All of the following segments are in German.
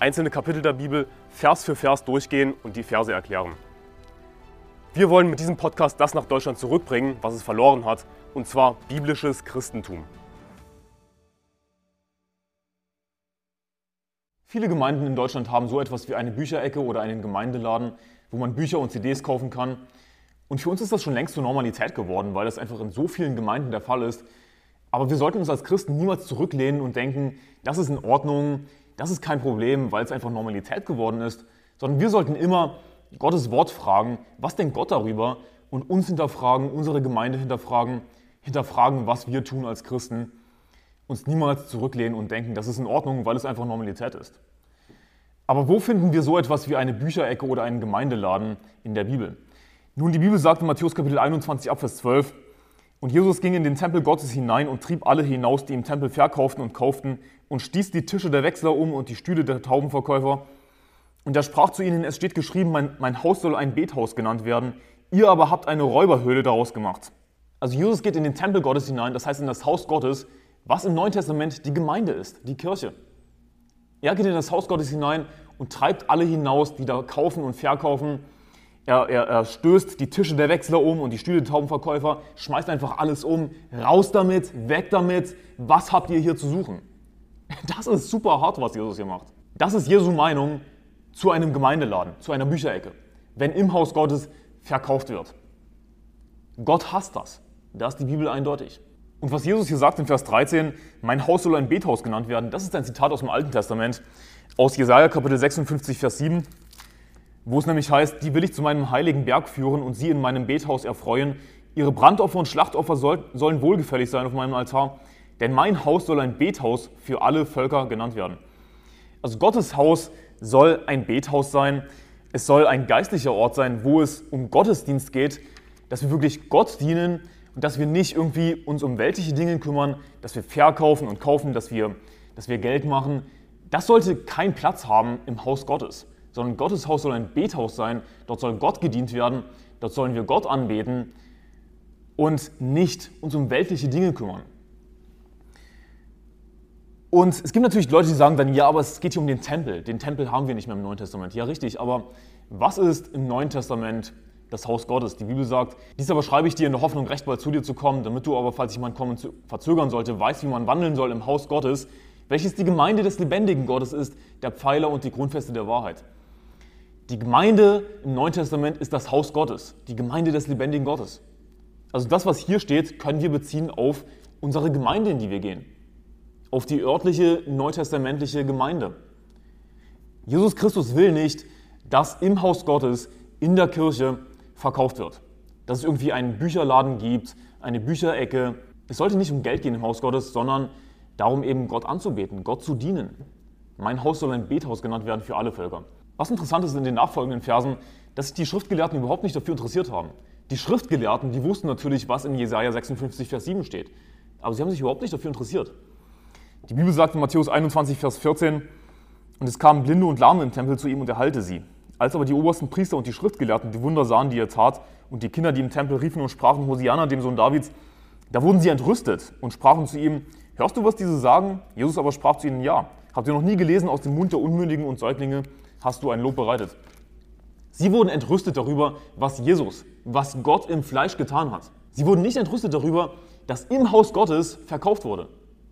einzelne Kapitel der Bibel Vers für Vers durchgehen und die Verse erklären. Wir wollen mit diesem Podcast das nach Deutschland zurückbringen, was es verloren hat, und zwar biblisches Christentum. Viele Gemeinden in Deutschland haben so etwas wie eine Bücherecke oder einen Gemeindeladen, wo man Bücher und CDs kaufen kann. Und für uns ist das schon längst zur Normalität geworden, weil das einfach in so vielen Gemeinden der Fall ist. Aber wir sollten uns als Christen niemals zurücklehnen und denken, das ist in Ordnung, das ist kein Problem, weil es einfach Normalität geworden ist, sondern wir sollten immer Gottes Wort fragen, was denkt Gott darüber und uns hinterfragen, unsere Gemeinde hinterfragen, hinterfragen, was wir tun als Christen, uns niemals zurücklehnen und denken, das ist in Ordnung, weil es einfach Normalität ist. Aber wo finden wir so etwas wie eine Bücherecke oder einen Gemeindeladen in der Bibel? Nun, die Bibel sagt in Matthäus Kapitel 21 Abvers 12, und Jesus ging in den Tempel Gottes hinein und trieb alle hinaus, die im Tempel verkauften und kauften, und stieß die Tische der Wechsler um und die Stühle der Taubenverkäufer. Und er sprach zu ihnen, es steht geschrieben, mein, mein Haus soll ein Bethaus genannt werden, ihr aber habt eine Räuberhöhle daraus gemacht. Also Jesus geht in den Tempel Gottes hinein, das heißt in das Haus Gottes, was im Neuen Testament die Gemeinde ist, die Kirche. Er geht in das Haus Gottes hinein und treibt alle hinaus, die da kaufen und verkaufen er, er, er, stößt die Tische der Wechsler um und die Stühle der Taubenverkäufer, schmeißt einfach alles um. Raus damit, weg damit. Was habt ihr hier zu suchen? Das ist super hart, was Jesus hier macht. Das ist Jesu Meinung zu einem Gemeindeladen, zu einer Bücherecke, wenn im Haus Gottes verkauft wird. Gott hasst das. Da ist die Bibel eindeutig. Und was Jesus hier sagt in Vers 13, mein Haus soll ein Bethaus genannt werden, das ist ein Zitat aus dem Alten Testament, aus Jesaja Kapitel 56, Vers 7 wo es nämlich heißt, die will ich zu meinem heiligen Berg führen und sie in meinem Bethaus erfreuen. Ihre Brandopfer und Schlachtopfer soll, sollen wohlgefällig sein auf meinem Altar, denn mein Haus soll ein Bethaus für alle Völker genannt werden. Also Gottes Haus soll ein Bethaus sein. Es soll ein geistlicher Ort sein, wo es um Gottesdienst geht, dass wir wirklich Gott dienen und dass wir nicht irgendwie uns um weltliche Dinge kümmern, dass wir verkaufen und kaufen, dass wir, dass wir Geld machen. Das sollte keinen Platz haben im Haus Gottes sondern Gottes Haus soll ein Bethaus sein. Dort soll Gott gedient werden. Dort sollen wir Gott anbeten und nicht uns um weltliche Dinge kümmern. Und es gibt natürlich Leute, die sagen dann, ja, aber es geht hier um den Tempel. Den Tempel haben wir nicht mehr im Neuen Testament. Ja, richtig, aber was ist im Neuen Testament das Haus Gottes? Die Bibel sagt, dies aber schreibe ich dir in der Hoffnung, recht bald zu dir zu kommen, damit du aber, falls jemand kommen verzögern sollte, weißt, wie man wandeln soll im Haus Gottes, welches die Gemeinde des lebendigen Gottes ist, der Pfeiler und die Grundfeste der Wahrheit. Die Gemeinde im Neuen Testament ist das Haus Gottes, die Gemeinde des lebendigen Gottes. Also das, was hier steht, können wir beziehen auf unsere Gemeinde, in die wir gehen, auf die örtliche neutestamentliche Gemeinde. Jesus Christus will nicht, dass im Haus Gottes, in der Kirche verkauft wird. Dass es irgendwie einen Bücherladen gibt, eine Bücherecke. Es sollte nicht um Geld gehen im Haus Gottes, sondern darum eben Gott anzubeten, Gott zu dienen. Mein Haus soll ein Bethaus genannt werden für alle Völker. Was interessant ist in den nachfolgenden Versen, dass sich die Schriftgelehrten überhaupt nicht dafür interessiert haben. Die Schriftgelehrten, die wussten natürlich, was in Jesaja 56, Vers 7 steht. Aber sie haben sich überhaupt nicht dafür interessiert. Die Bibel sagt in Matthäus 21, Vers 14, und es kamen Blinde und Lahme im Tempel zu ihm und er heilte sie. Als aber die obersten Priester und die Schriftgelehrten die Wunder sahen, die er tat, und die Kinder, die im Tempel riefen und sprachen, Hosianna, dem Sohn Davids, da wurden sie entrüstet und sprachen zu ihm, hörst du, was diese sagen? Jesus aber sprach zu ihnen, ja. Habt ihr noch nie gelesen aus dem Mund der Unmündigen und Säuglinge, hast du ein Lob bereitet. Sie wurden entrüstet darüber, was Jesus, was Gott im Fleisch getan hat. Sie wurden nicht entrüstet darüber, dass im Haus Gottes verkauft wurde,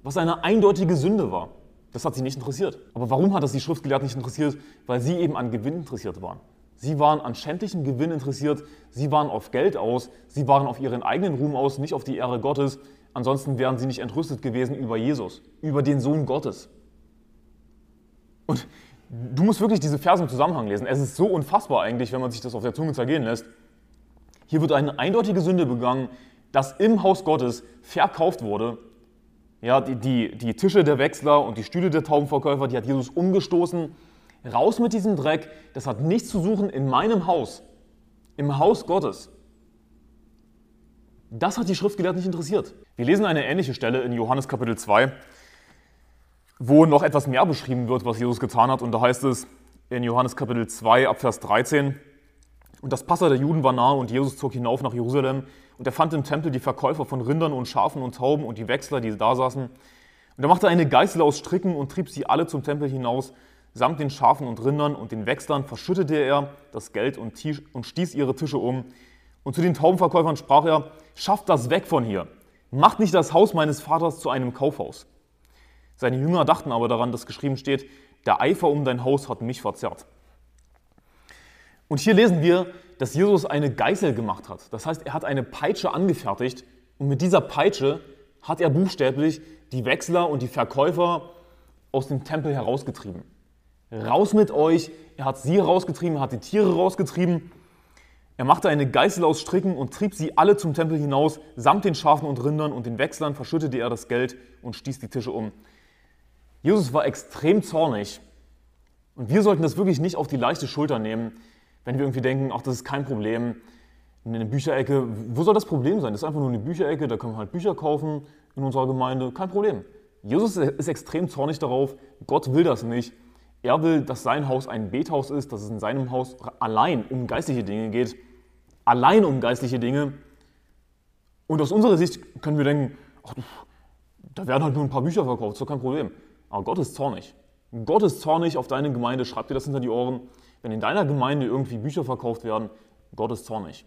was eine eindeutige Sünde war. Das hat sie nicht interessiert. Aber warum hat das die Schriftgelehrten nicht interessiert? Weil sie eben an Gewinn interessiert waren. Sie waren an schändlichem Gewinn interessiert, sie waren auf Geld aus, sie waren auf ihren eigenen Ruhm aus, nicht auf die Ehre Gottes. Ansonsten wären sie nicht entrüstet gewesen über Jesus, über den Sohn Gottes. Und du musst wirklich diese Verse im Zusammenhang lesen. Es ist so unfassbar eigentlich, wenn man sich das auf der Zunge zergehen lässt. Hier wird eine eindeutige Sünde begangen, dass im Haus Gottes verkauft wurde. Ja, die, die, die Tische der Wechsler und die Stühle der Taubenverkäufer, die hat Jesus umgestoßen. Raus mit diesem Dreck, das hat nichts zu suchen in meinem Haus, im Haus Gottes. Das hat die Schriftgelehrten nicht interessiert. Wir lesen eine ähnliche Stelle in Johannes Kapitel 2, wo noch etwas mehr beschrieben wird, was Jesus getan hat. Und da heißt es in Johannes Kapitel 2 ab Vers 13, und das Passa der Juden war nahe und Jesus zog hinauf nach Jerusalem und er fand im Tempel die Verkäufer von Rindern und Schafen und Tauben und die Wechsler, die da saßen. Und er machte eine Geißel aus Stricken und trieb sie alle zum Tempel hinaus. Samt den Schafen und Rindern und den Wechslern verschüttete er das Geld und, und stieß ihre Tische um. Und zu den Taubenverkäufern sprach er, schafft das weg von hier. Macht nicht das Haus meines Vaters zu einem Kaufhaus. Seine Jünger dachten aber daran, dass geschrieben steht, der Eifer um dein Haus hat mich verzerrt. Und hier lesen wir, dass Jesus eine Geißel gemacht hat. Das heißt, er hat eine Peitsche angefertigt und mit dieser Peitsche hat er buchstäblich die Wechsler und die Verkäufer aus dem Tempel herausgetrieben. Raus mit euch! Er hat sie rausgetrieben, hat die Tiere rausgetrieben. Er machte eine Geißel aus Stricken und trieb sie alle zum Tempel hinaus, samt den Schafen und Rindern und den Wechslern verschüttete er das Geld und stieß die Tische um. Jesus war extrem zornig. Und wir sollten das wirklich nicht auf die leichte Schulter nehmen, wenn wir irgendwie denken, ach, das ist kein Problem, eine Bücherecke, wo soll das Problem sein? Das ist einfach nur eine Bücherecke, da können wir halt Bücher kaufen in unserer Gemeinde, kein Problem. Jesus ist extrem zornig darauf, Gott will das nicht. Er will, dass sein Haus ein Bethaus ist, dass es in seinem Haus allein um geistliche Dinge geht, allein um geistliche Dinge. Und aus unserer Sicht können wir denken, ach, da werden halt nur ein paar Bücher verkauft, doch kein Problem. Aber Gott ist zornig. Gott ist zornig auf deine Gemeinde, schreib dir das hinter die Ohren. Wenn in deiner Gemeinde irgendwie Bücher verkauft werden, Gott ist zornig.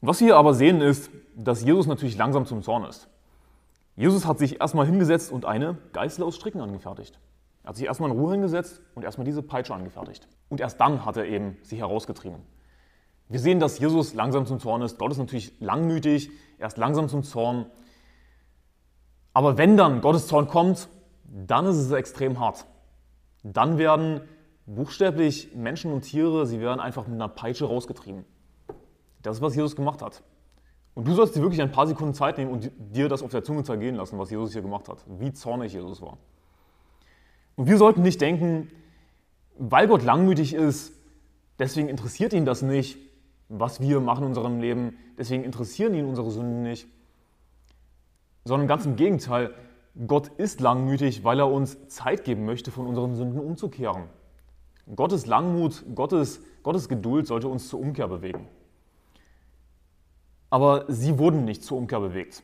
Was wir aber sehen ist, dass Jesus natürlich langsam zum Zorn ist. Jesus hat sich erstmal hingesetzt und eine Geißel aus Stricken angefertigt. Er hat sich erstmal in Ruhe hingesetzt und erstmal diese Peitsche angefertigt. Und erst dann hat er eben sie herausgetrieben. Wir sehen, dass Jesus langsam zum Zorn ist. Gott ist natürlich langmütig, er ist langsam zum Zorn. Aber wenn dann Gottes Zorn kommt, dann ist es extrem hart. Dann werden buchstäblich Menschen und Tiere, sie werden einfach mit einer Peitsche rausgetrieben. Das ist, was Jesus gemacht hat. Und du sollst dir wirklich ein paar Sekunden Zeit nehmen und dir das auf der Zunge zergehen lassen, was Jesus hier gemacht hat. Wie zornig Jesus war. Und wir sollten nicht denken, weil Gott langmütig ist, deswegen interessiert ihn das nicht, was wir machen in unserem Leben, deswegen interessieren ihn unsere Sünden nicht, sondern ganz im Gegenteil, Gott ist langmütig, weil er uns Zeit geben möchte, von unseren Sünden umzukehren. Gottes Langmut, Gottes, Gottes Geduld sollte uns zur Umkehr bewegen. Aber sie wurden nicht zur Umkehr bewegt.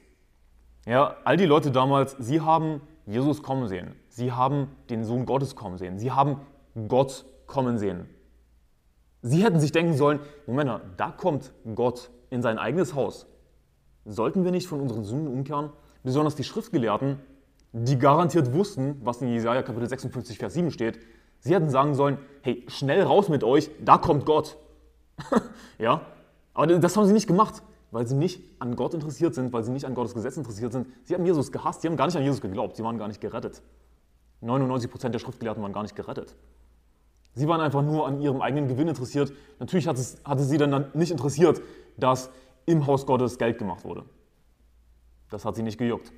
Ja, all die Leute damals, sie haben Jesus kommen sehen. Sie haben den Sohn Gottes kommen sehen. Sie haben Gott kommen sehen. Sie hätten sich denken sollen, Moment mal, da kommt Gott in sein eigenes Haus. Sollten wir nicht von unseren Sünden umkehren? Besonders die Schriftgelehrten, die garantiert wussten, was in Jesaja Kapitel 56, Vers 7 steht, Sie hätten sagen sollen, hey, schnell raus mit euch, da kommt Gott. ja, aber das haben sie nicht gemacht, weil sie nicht an Gott interessiert sind, weil sie nicht an Gottes Gesetz interessiert sind. Sie haben Jesus gehasst, sie haben gar nicht an Jesus geglaubt, sie waren gar nicht gerettet. 99% der Schriftgelehrten waren gar nicht gerettet. Sie waren einfach nur an ihrem eigenen Gewinn interessiert. Natürlich hat es, hatte sie dann nicht interessiert, dass im Haus Gottes Geld gemacht wurde. Das hat sie nicht gejuckt.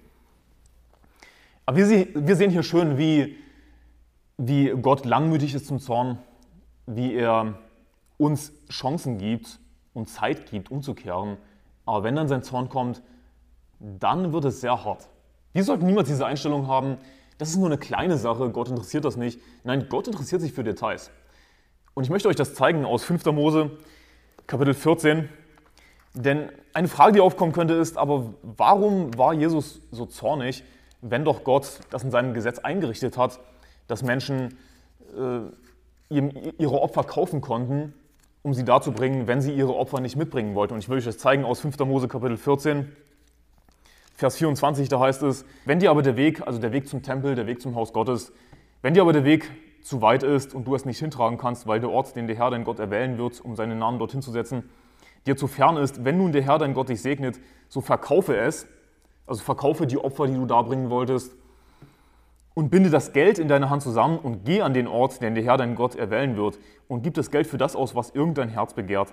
Aber wir, sehen hier schön, wie wie Gott langmütig ist zum Zorn, wie er uns Chancen gibt und Zeit gibt, umzukehren. Aber wenn dann sein Zorn kommt, dann wird es sehr hart. Wir sollten niemals diese Einstellung haben, das ist nur eine kleine Sache, Gott interessiert das nicht. Nein, Gott interessiert sich für Details. Und ich möchte euch das zeigen aus 5. Mose, Kapitel 14. Denn eine Frage, die aufkommen könnte, ist, aber warum war Jesus so zornig, wenn doch Gott das in seinem Gesetz eingerichtet hat dass Menschen äh, ihre Opfer kaufen konnten, um sie dazu bringen, wenn sie ihre Opfer nicht mitbringen wollten. Und ich will euch das zeigen aus 5. Mose Kapitel 14, Vers 24, da heißt es, wenn dir aber der Weg, also der Weg zum Tempel, der Weg zum Haus Gottes, wenn dir aber der Weg zu weit ist und du es nicht hintragen kannst, weil der Ort, den der Herr dein Gott erwählen wird, um seinen Namen dorthin zu setzen, dir zu fern ist, wenn nun der Herr dein Gott dich segnet, so verkaufe es, also verkaufe die Opfer, die du darbringen wolltest, und binde das Geld in deiner Hand zusammen und geh an den Ort, den der Herr dein Gott erwählen wird, und gib das Geld für das aus, was irgendein Herz begehrt.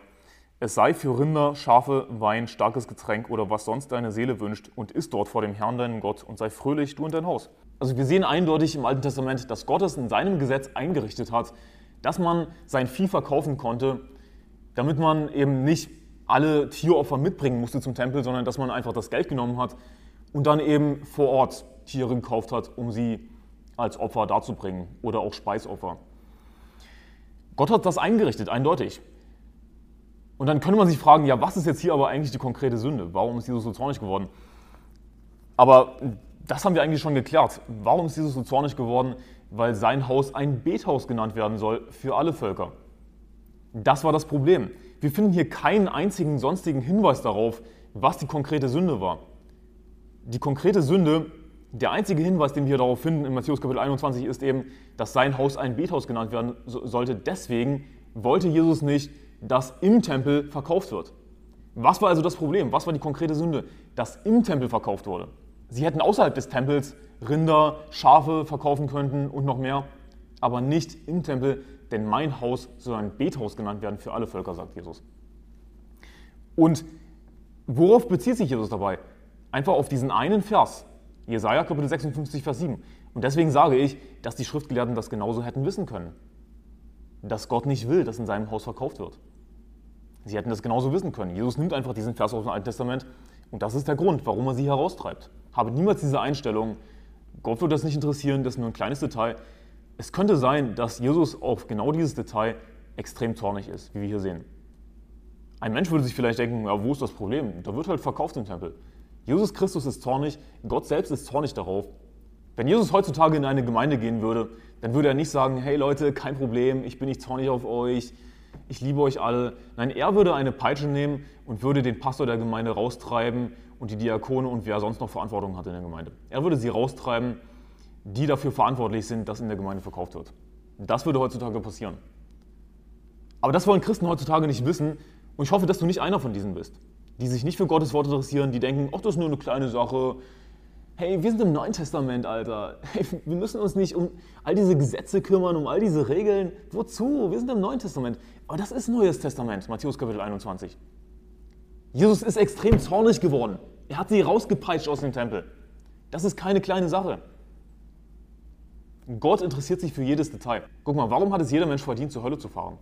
Es sei für Rinder, Schafe, Wein, starkes Getränk oder was sonst deine Seele wünscht, und iss dort vor dem Herrn deinem Gott und sei fröhlich, du und dein Haus. Also wir sehen eindeutig im Alten Testament, dass Gott es in seinem Gesetz eingerichtet hat, dass man sein Vieh verkaufen konnte, damit man eben nicht alle Tieropfer mitbringen musste zum Tempel, sondern dass man einfach das Geld genommen hat und dann eben vor Ort Tiere gekauft hat, um sie als Opfer darzubringen oder auch Speisopfer. Gott hat das eingerichtet, eindeutig. Und dann könnte man sich fragen, ja, was ist jetzt hier aber eigentlich die konkrete Sünde? Warum ist Jesus so zornig geworden? Aber das haben wir eigentlich schon geklärt. Warum ist Jesus so zornig geworden? Weil sein Haus ein Bethaus genannt werden soll für alle Völker. Das war das Problem. Wir finden hier keinen einzigen sonstigen Hinweis darauf, was die konkrete Sünde war. Die konkrete Sünde, der einzige Hinweis, den wir darauf finden in Matthäus Kapitel 21, ist eben, dass sein Haus ein Bethaus genannt werden sollte. Deswegen wollte Jesus nicht, dass im Tempel verkauft wird. Was war also das Problem? Was war die konkrete Sünde? Dass im Tempel verkauft wurde. Sie hätten außerhalb des Tempels Rinder, Schafe verkaufen können und noch mehr, aber nicht im Tempel, denn mein Haus soll ein Bethaus genannt werden für alle Völker, sagt Jesus. Und worauf bezieht sich Jesus dabei? Einfach auf diesen einen Vers, Jesaja Kapitel 56, Vers 7. Und deswegen sage ich, dass die Schriftgelehrten das genauso hätten wissen können. Dass Gott nicht will, dass in seinem Haus verkauft wird. Sie hätten das genauso wissen können. Jesus nimmt einfach diesen Vers aus dem Alten Testament und das ist der Grund, warum er sie heraustreibt. Habe niemals diese Einstellung, Gott wird das nicht interessieren, das ist nur ein kleines Detail. Es könnte sein, dass Jesus auf genau dieses Detail extrem zornig ist, wie wir hier sehen. Ein Mensch würde sich vielleicht denken, ja, wo ist das Problem? Da wird halt verkauft im Tempel. Jesus Christus ist zornig, Gott selbst ist zornig darauf. Wenn Jesus heutzutage in eine Gemeinde gehen würde, dann würde er nicht sagen, hey Leute, kein Problem, ich bin nicht zornig auf euch, ich liebe euch alle. Nein, er würde eine Peitsche nehmen und würde den Pastor der Gemeinde raustreiben und die Diakone und wer sonst noch Verantwortung hat in der Gemeinde. Er würde sie raustreiben, die dafür verantwortlich sind, dass in der Gemeinde verkauft wird. Das würde heutzutage passieren. Aber das wollen Christen heutzutage nicht wissen und ich hoffe, dass du nicht einer von diesen bist, die sich nicht für Gottes Wort interessieren, die denken, ach, das ist nur eine kleine Sache, hey, wir sind im Neuen Testament, Alter. Hey, wir müssen uns nicht um all diese Gesetze kümmern, um all diese Regeln. Wozu? Wir sind im Neuen Testament. Aber das ist Neues Testament, Matthäus Kapitel 21. Jesus ist extrem zornig geworden. Er hat sie rausgepeitscht aus dem Tempel. Das ist keine kleine Sache. Gott interessiert sich für jedes Detail. Guck mal, warum hat es jeder Mensch verdient, zur Hölle zu fahren?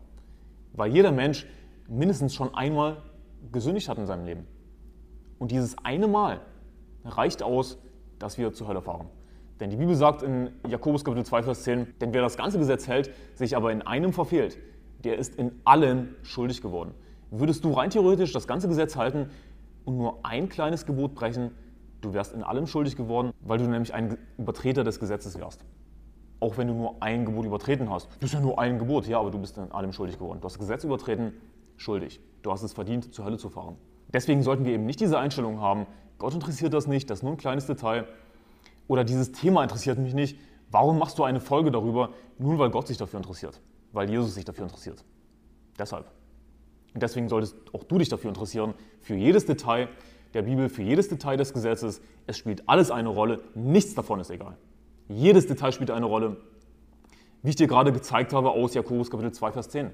Weil jeder Mensch mindestens schon einmal gesündigt hat in seinem Leben. Und dieses eine Mal reicht aus, dass wir zur Hölle fahren. Denn die Bibel sagt in Jakobus Kapitel 2, Vers 10, denn wer das ganze Gesetz hält, sich aber in einem verfehlt, der ist in allem schuldig geworden. Würdest du rein theoretisch das ganze Gesetz halten und nur ein kleines Gebot brechen, du wärst in allem schuldig geworden, weil du nämlich ein Übertreter des Gesetzes wärst. Auch wenn du nur ein Gebot übertreten hast. Das ist ja nur ein Gebot, ja, aber du bist in allem schuldig geworden. Du hast das Gesetz übertreten, schuldig. Du hast es verdient, zur Hölle zu fahren. Deswegen sollten wir eben nicht diese Einstellung haben, Gott interessiert das nicht, das ist nur ein kleines Detail. Oder dieses Thema interessiert mich nicht. Warum machst du eine Folge darüber? Nun, weil Gott sich dafür interessiert, weil Jesus sich dafür interessiert. Deshalb. Und deswegen solltest auch du dich dafür interessieren, für jedes Detail der Bibel, für jedes Detail des Gesetzes. Es spielt alles eine Rolle, nichts davon ist egal. Jedes Detail spielt eine Rolle, wie ich dir gerade gezeigt habe aus Jakobus Kapitel 2, Vers 10.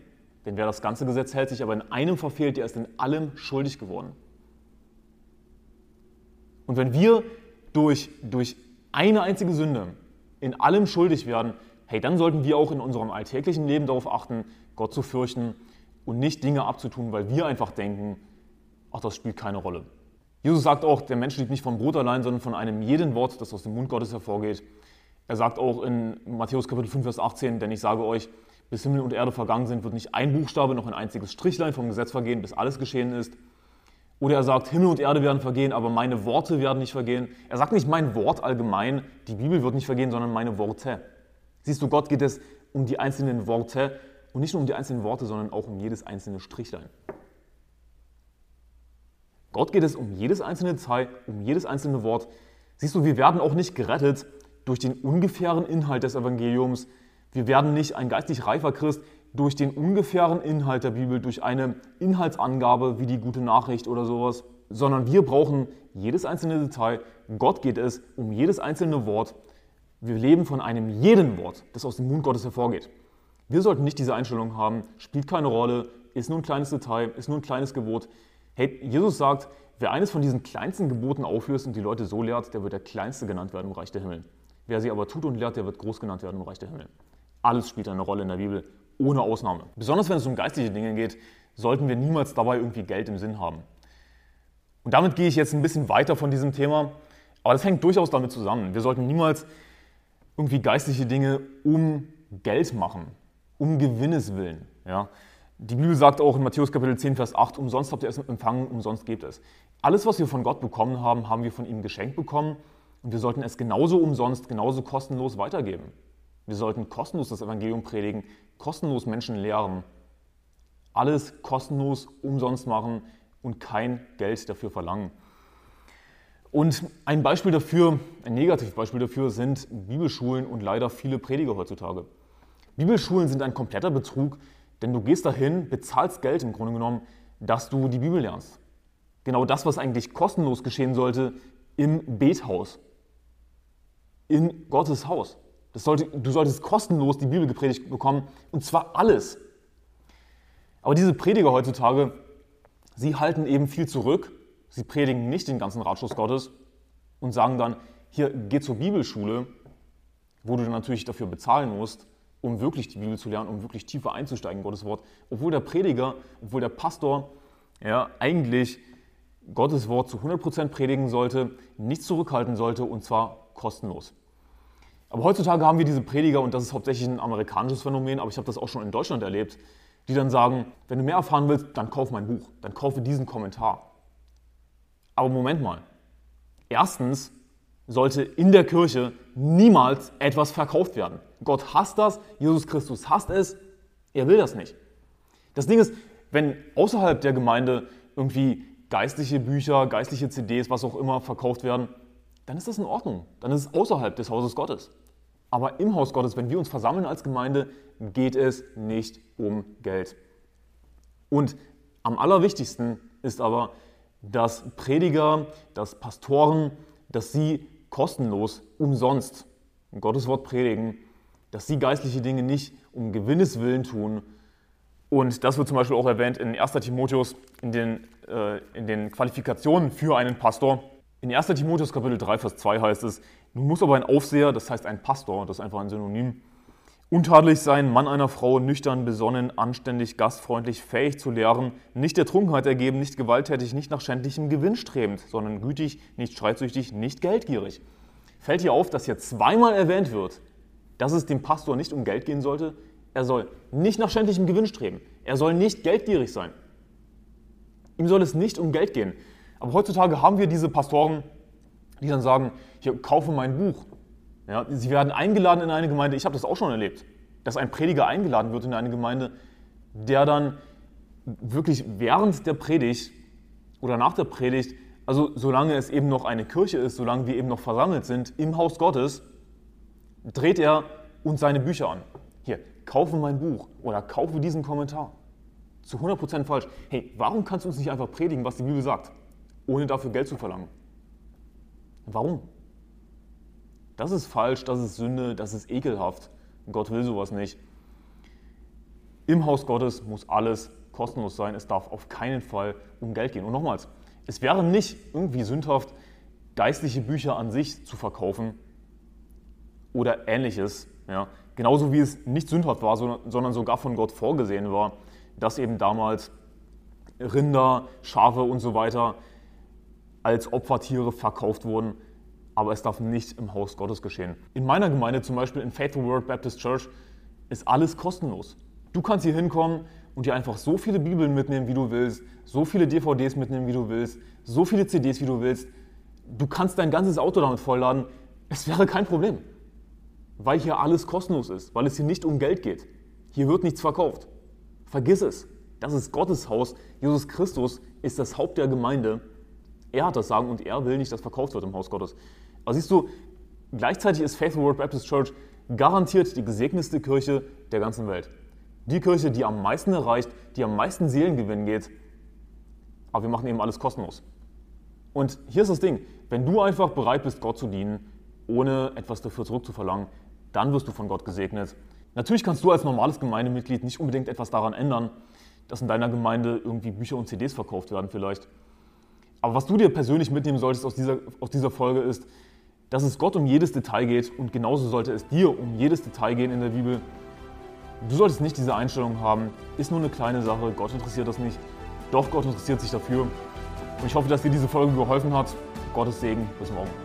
Denn wer das ganze Gesetz hält, sich aber in einem verfehlt, der ist in allem schuldig geworden. Und wenn wir durch, durch eine einzige Sünde in allem schuldig werden, hey, dann sollten wir auch in unserem alltäglichen Leben darauf achten, Gott zu fürchten und nicht Dinge abzutun, weil wir einfach denken, ach, das spielt keine Rolle. Jesus sagt auch, der Mensch lebt nicht vom Brot allein, sondern von einem jeden Wort, das aus dem Mund Gottes hervorgeht. Er sagt auch in Matthäus Kapitel 5, Vers 18, denn ich sage euch, bis Himmel und Erde vergangen sind, wird nicht ein Buchstabe noch ein einziges Strichlein vom Gesetz vergehen, bis alles geschehen ist. Oder er sagt, Himmel und Erde werden vergehen, aber meine Worte werden nicht vergehen. Er sagt nicht mein Wort allgemein, die Bibel wird nicht vergehen, sondern meine Worte. Siehst du, Gott geht es um die einzelnen Worte und nicht nur um die einzelnen Worte, sondern auch um jedes einzelne Strichlein. Gott geht es um jedes einzelne Detail, um jedes einzelne Wort. Siehst du, wir werden auch nicht gerettet durch den ungefähren Inhalt des Evangeliums. Wir werden nicht ein geistig reifer Christ durch den ungefähren Inhalt der Bibel, durch eine Inhaltsangabe wie die gute Nachricht oder sowas, sondern wir brauchen jedes einzelne Detail. Gott geht es um jedes einzelne Wort. Wir leben von einem jeden Wort, das aus dem Mund Gottes hervorgeht. Wir sollten nicht diese Einstellung haben, spielt keine Rolle, ist nur ein kleines Detail, ist nur ein kleines Gebot. Hey, Jesus sagt, wer eines von diesen kleinsten Geboten auflöst und die Leute so lehrt, der wird der Kleinste genannt werden im Reich der Himmel. Wer sie aber tut und lehrt, der wird groß genannt werden im Reich der Himmel. Alles spielt eine Rolle in der Bibel, ohne Ausnahme. Besonders wenn es um geistliche Dinge geht, sollten wir niemals dabei irgendwie Geld im Sinn haben. Und damit gehe ich jetzt ein bisschen weiter von diesem Thema, aber das hängt durchaus damit zusammen. Wir sollten niemals irgendwie geistliche Dinge um Geld machen, um Gewinnes willen. Ja? Die Bibel sagt auch in Matthäus Kapitel 10, Vers 8, umsonst habt ihr es empfangen, umsonst gebt es. Alles, was wir von Gott bekommen haben, haben wir von ihm geschenkt bekommen und wir sollten es genauso umsonst, genauso kostenlos weitergeben. Wir sollten kostenlos das Evangelium predigen, kostenlos Menschen lehren, alles kostenlos umsonst machen und kein Geld dafür verlangen. Und ein Beispiel dafür, ein Negativbeispiel dafür sind Bibelschulen und leider viele Prediger heutzutage. Bibelschulen sind ein kompletter Betrug, denn du gehst dahin, bezahlst Geld im Grunde genommen, dass du die Bibel lernst. Genau das, was eigentlich kostenlos geschehen sollte im Bethaus, in Gottes Haus. Sollte, du solltest kostenlos die Bibel gepredigt bekommen und zwar alles. Aber diese Prediger heutzutage, sie halten eben viel zurück, sie predigen nicht den ganzen Ratschluss Gottes und sagen dann, hier geh zur Bibelschule, wo du dann natürlich dafür bezahlen musst, um wirklich die Bibel zu lernen, um wirklich tiefer einzusteigen in Gottes Wort. Obwohl der Prediger, obwohl der Pastor ja, eigentlich Gottes Wort zu 100% predigen sollte, nichts zurückhalten sollte und zwar kostenlos. Aber heutzutage haben wir diese Prediger, und das ist hauptsächlich ein amerikanisches Phänomen, aber ich habe das auch schon in Deutschland erlebt, die dann sagen, wenn du mehr erfahren willst, dann kauf mein Buch, dann kaufe diesen Kommentar. Aber Moment mal. Erstens sollte in der Kirche niemals etwas verkauft werden. Gott hasst das, Jesus Christus hasst es, er will das nicht. Das Ding ist, wenn außerhalb der Gemeinde irgendwie geistliche Bücher, geistliche CDs, was auch immer verkauft werden, dann ist das in Ordnung. Dann ist es außerhalb des Hauses Gottes. Aber im Haus Gottes, wenn wir uns versammeln als Gemeinde, geht es nicht um Geld. Und am allerwichtigsten ist aber, dass Prediger, dass Pastoren, dass sie kostenlos, umsonst Gottes Wort predigen, dass sie geistliche Dinge nicht um Gewinnes willen tun. Und das wird zum Beispiel auch erwähnt in 1 Timotheus in den, äh, in den Qualifikationen für einen Pastor. In 1 Timotheus Kapitel 3, Vers 2 heißt es, nun muss aber ein Aufseher, das heißt ein Pastor, das ist einfach ein Synonym, untadelig sein, Mann einer Frau, nüchtern, besonnen, anständig, gastfreundlich, fähig zu lehren, nicht der Trunkenheit ergeben, nicht gewalttätig, nicht nach schändlichem Gewinn strebend, sondern gütig, nicht streitsüchtig, nicht geldgierig. Fällt hier auf, dass hier zweimal erwähnt wird, dass es dem Pastor nicht um Geld gehen sollte? Er soll nicht nach schändlichem Gewinn streben. Er soll nicht geldgierig sein. Ihm soll es nicht um Geld gehen. Aber heutzutage haben wir diese Pastoren, die dann sagen, hier, kaufe mein Buch. Ja, sie werden eingeladen in eine Gemeinde, ich habe das auch schon erlebt, dass ein Prediger eingeladen wird in eine Gemeinde, der dann wirklich während der Predigt oder nach der Predigt, also solange es eben noch eine Kirche ist, solange wir eben noch versammelt sind im Haus Gottes, dreht er uns seine Bücher an. Hier, kaufe mein Buch oder kaufe diesen Kommentar. Zu 100% falsch. Hey, warum kannst du uns nicht einfach predigen, was die Bibel sagt? Ohne dafür Geld zu verlangen. Warum? Das ist falsch, das ist Sünde, das ist ekelhaft. Gott will sowas nicht. Im Haus Gottes muss alles kostenlos sein. Es darf auf keinen Fall um Geld gehen. Und nochmals, es wäre nicht irgendwie sündhaft, geistliche Bücher an sich zu verkaufen oder ähnliches. Ja. Genauso wie es nicht sündhaft war, sondern sogar von Gott vorgesehen war, dass eben damals Rinder, Schafe und so weiter als Opfertiere verkauft wurden, aber es darf nicht im Haus Gottes geschehen. In meiner Gemeinde, zum Beispiel in Faithful World Baptist Church, ist alles kostenlos. Du kannst hier hinkommen und dir einfach so viele Bibeln mitnehmen, wie du willst, so viele DVDs mitnehmen, wie du willst, so viele CDs, wie du willst. Du kannst dein ganzes Auto damit vollladen. Es wäre kein Problem, weil hier alles kostenlos ist, weil es hier nicht um Geld geht. Hier wird nichts verkauft. Vergiss es. Das ist Gottes Haus. Jesus Christus ist das Haupt der Gemeinde er hat das Sagen und er will nicht, dass verkauft wird im Haus Gottes. Aber siehst du, gleichzeitig ist Faithful World Baptist Church garantiert die gesegnetste Kirche der ganzen Welt. Die Kirche, die am meisten erreicht, die am meisten Seelengewinn geht. Aber wir machen eben alles kostenlos. Und hier ist das Ding, wenn du einfach bereit bist, Gott zu dienen, ohne etwas dafür zurückzuverlangen, dann wirst du von Gott gesegnet. Natürlich kannst du als normales Gemeindemitglied nicht unbedingt etwas daran ändern, dass in deiner Gemeinde irgendwie Bücher und CDs verkauft werden vielleicht. Aber was du dir persönlich mitnehmen solltest aus dieser, aus dieser Folge ist, dass es Gott um jedes Detail geht und genauso sollte es dir um jedes Detail gehen in der Bibel. Du solltest nicht diese Einstellung haben, ist nur eine kleine Sache, Gott interessiert das nicht. Doch Gott interessiert sich dafür. Und ich hoffe, dass dir diese Folge geholfen hat. Gottes Segen, bis morgen.